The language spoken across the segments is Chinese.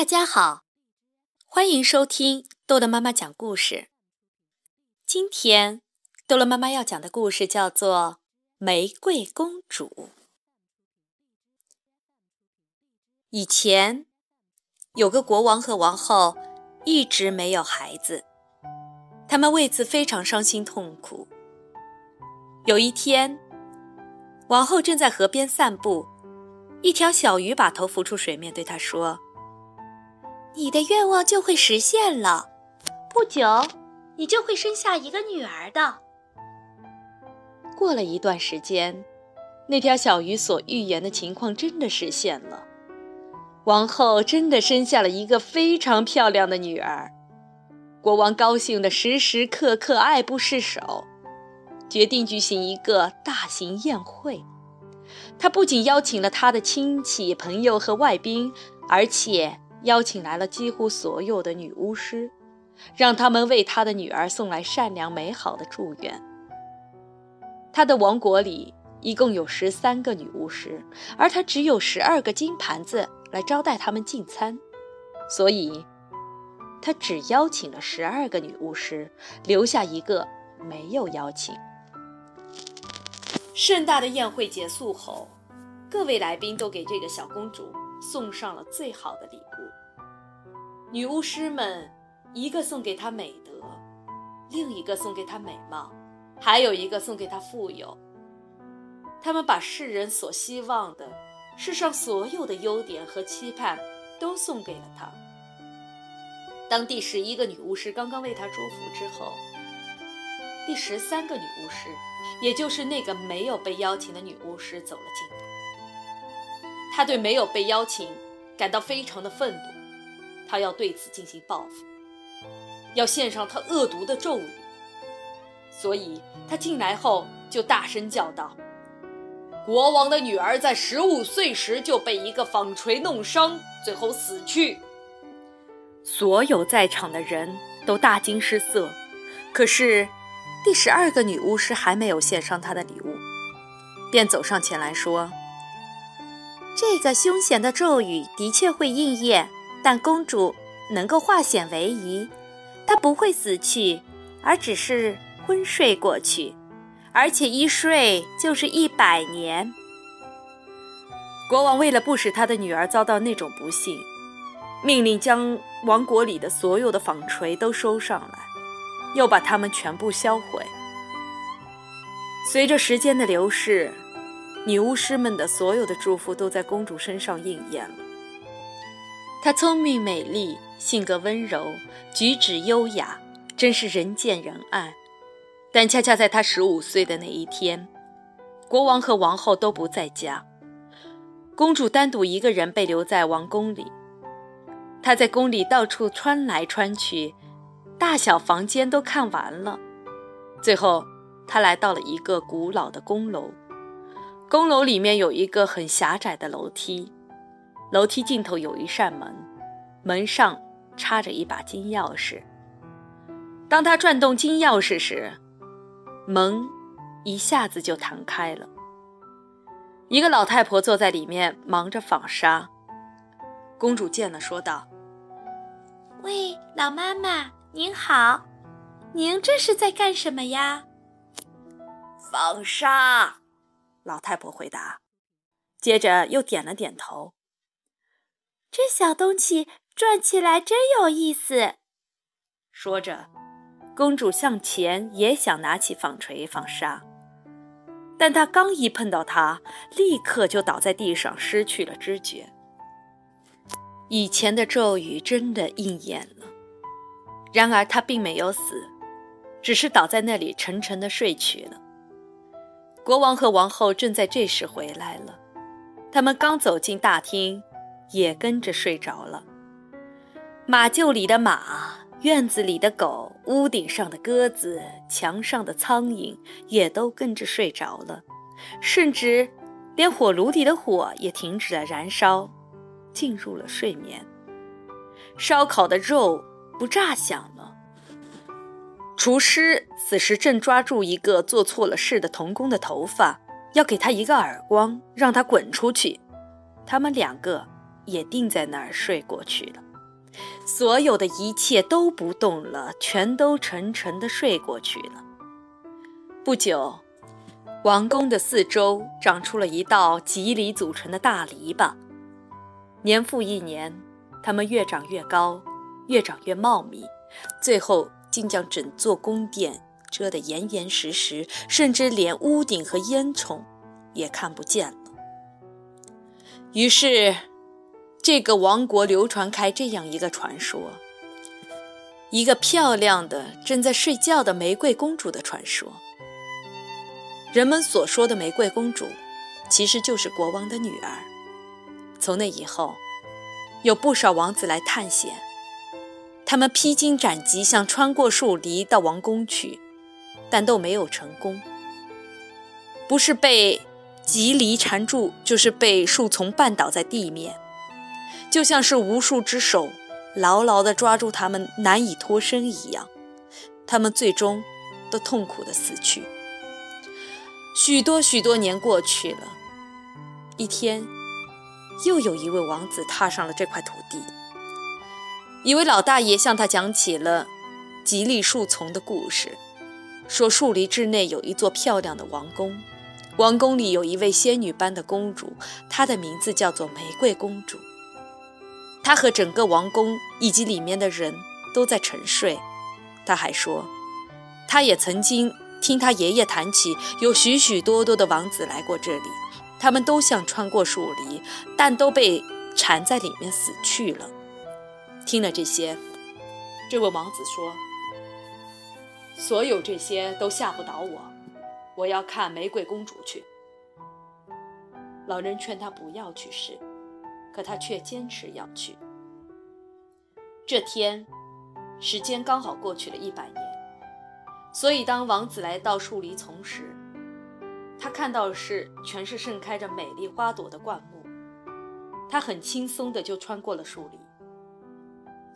大家好，欢迎收听豆豆妈妈讲故事。今天豆豆妈妈要讲的故事叫做《玫瑰公主》。以前有个国王和王后，一直没有孩子，他们为此非常伤心痛苦。有一天，王后正在河边散步，一条小鱼把头浮出水面，对她说。你的愿望就会实现了，不久，你就会生下一个女儿的。过了一段时间，那条小鱼所预言的情况真的实现了，王后真的生下了一个非常漂亮的女儿。国王高兴的时时刻刻爱不释手，决定举行一个大型宴会。他不仅邀请了他的亲戚、朋友和外宾，而且。邀请来了几乎所有的女巫师，让他们为他的女儿送来善良美好的祝愿。他的王国里一共有十三个女巫师，而他只有十二个金盘子来招待他们进餐，所以，他只邀请了十二个女巫师，留下一个没有邀请。盛大的宴会结束后，各位来宾都给这个小公主。送上了最好的礼物。女巫师们，一个送给她美德，另一个送给她美貌，还有一个送给她富有。他们把世人所希望的，世上所有的优点和期盼，都送给了她。当第十一个女巫师刚刚为她祝福之后，第十三个女巫师，也就是那个没有被邀请的女巫师，走了进来。他对没有被邀请感到非常的愤怒，他要对此进行报复，要献上他恶毒的咒语。所以他进来后就大声叫道：“国王的女儿在十五岁时就被一个纺锤弄伤，最后死去。”所有在场的人都大惊失色，可是第十二个女巫师还没有献上她的礼物，便走上前来说。这个凶险的咒语的确会应验，但公主能够化险为夷，她不会死去，而只是昏睡过去，而且一睡就是一百年。国王为了不使他的女儿遭到那种不幸，命令将王国里的所有的纺锤都收上来，又把它们全部销毁。随着时间的流逝。女巫师们的所有的祝福都在公主身上应验了。她聪明美丽，性格温柔，举止优雅，真是人见人爱。但恰恰在她十五岁的那一天，国王和王后都不在家，公主单独一个人被留在王宫里。她在宫里到处穿来穿去，大小房间都看完了。最后，她来到了一个古老的宫楼。宫楼里面有一个很狭窄的楼梯，楼梯尽头有一扇门，门上插着一把金钥匙。当他转动金钥匙时，门一下子就弹开了。一个老太婆坐在里面忙着纺纱。公主见了，说道：“喂，老妈妈您好，您这是在干什么呀？”纺纱。老太婆回答，接着又点了点头。这小东西转起来真有意思。说着，公主向前也想拿起纺锤纺纱，但她刚一碰到它，立刻就倒在地上，失去了知觉。以前的咒语真的应验了，然而她并没有死，只是倒在那里沉沉的睡去了。国王和王后正在这时回来了，他们刚走进大厅，也跟着睡着了。马厩里的马，院子里的狗，屋顶上的鸽子，墙上的苍蝇，也都跟着睡着了，甚至连火炉里的火也停止了燃烧，进入了睡眠。烧烤的肉不炸响。厨师此时正抓住一个做错了事的童工的头发，要给他一个耳光，让他滚出去。他们两个也定在那儿睡过去了。所有的一切都不动了，全都沉沉的睡过去了。不久，王宫的四周长出了一道蒺藜组成的大篱笆，年复一年，它们越长越高，越长越茂密，最后竟将整座宫殿遮得严严实实，甚至连屋顶和烟囱也看不见了。于是，这个王国流传开这样一个传说：一个漂亮的正在睡觉的玫瑰公主的传说。人们所说的玫瑰公主，其实就是国王的女儿。从那以后，有不少王子来探险，他们披荆斩棘，想穿过树篱到王宫去，但都没有成功。不是被棘藜缠住，就是被树丛绊倒在地面，就像是无数只手牢牢地抓住他们，难以脱身一样。他们最终都痛苦地死去。许多许多年过去了，一天，又有一位王子踏上了这块土地。一位老大爷向他讲起了吉利树丛的故事，说树篱之内有一座漂亮的王宫，王宫里有一位仙女般的公主，她的名字叫做玫瑰公主。她和整个王宫以及里面的人都在沉睡。他还说，他也曾经。听他爷爷谈起，有许许多多的王子来过这里，他们都想穿过树篱，但都被缠在里面死去了。听了这些，这位王子说：“所有这些都吓不倒我，我要看玫瑰公主去。”老人劝他不要去试，可他却坚持要去。这天，时间刚好过去了一百年。所以，当王子来到树林丛时，他看到的是全是盛开着美丽花朵的灌木。他很轻松的就穿过了树篱。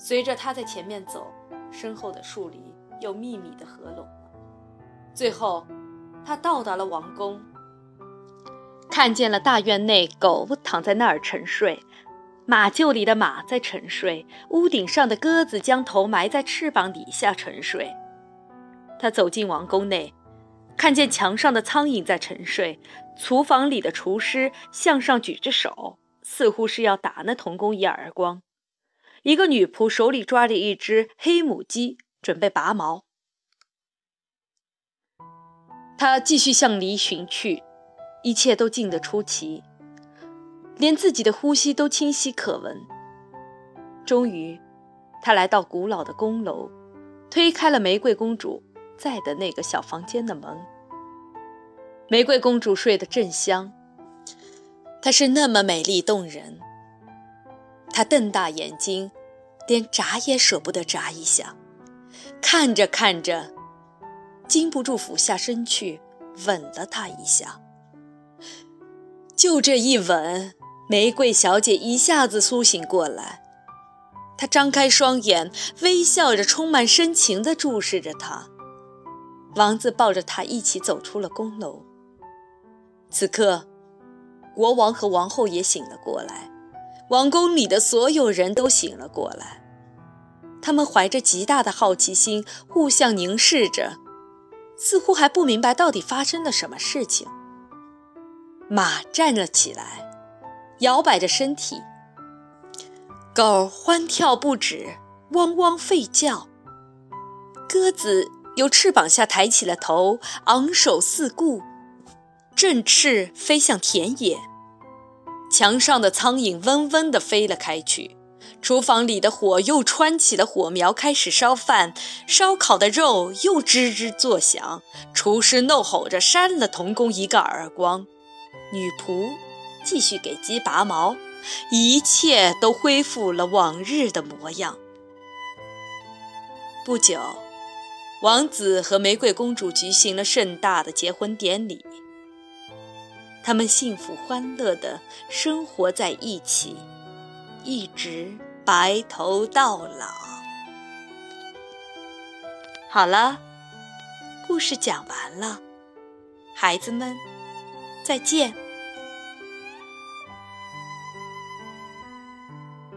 随着他在前面走，身后的树篱又密密地合拢了。最后，他到达了王宫，看见了大院内狗躺在那儿沉睡，马厩里的马在沉睡，屋顶上的鸽子将头埋在翅膀底下沉睡。他走进王宫内，看见墙上的苍蝇在沉睡，厨房里的厨师向上举着手，似乎是要打那童工一耳光。一个女仆手里抓着一只黑母鸡，准备拔毛。他继续向里寻去，一切都静得出奇，连自己的呼吸都清晰可闻。终于，他来到古老的宫楼，推开了玫瑰公主。在的那个小房间的门，玫瑰公主睡得正香。她是那么美丽动人。她瞪大眼睛，连眨也舍不得眨一下。看着看着，禁不住俯下身去吻了她一下。就这一吻，玫瑰小姐一下子苏醒过来。她张开双眼，微笑着，充满深情地注视着他。王子抱着她一起走出了宫楼。此刻，国王和王后也醒了过来，王宫里的所有人都醒了过来。他们怀着极大的好奇心，互相凝视着，似乎还不明白到底发生了什么事情。马站了起来，摇摆着身体；狗欢跳不止，汪汪吠叫；鸽子。由翅膀下抬起了头，昂首四顾，振翅飞向田野。墙上的苍蝇嗡嗡地飞了开去，厨房里的火又窜起了火苗，开始烧饭。烧烤的肉又吱吱作响，厨师怒吼着扇了童工一个耳光。女仆继续给鸡拔毛，一切都恢复了往日的模样。不久。王子和玫瑰公主举行了盛大的结婚典礼，他们幸福欢乐的生活在一起，一直白头到老。好了，故事讲完了，孩子们，再见。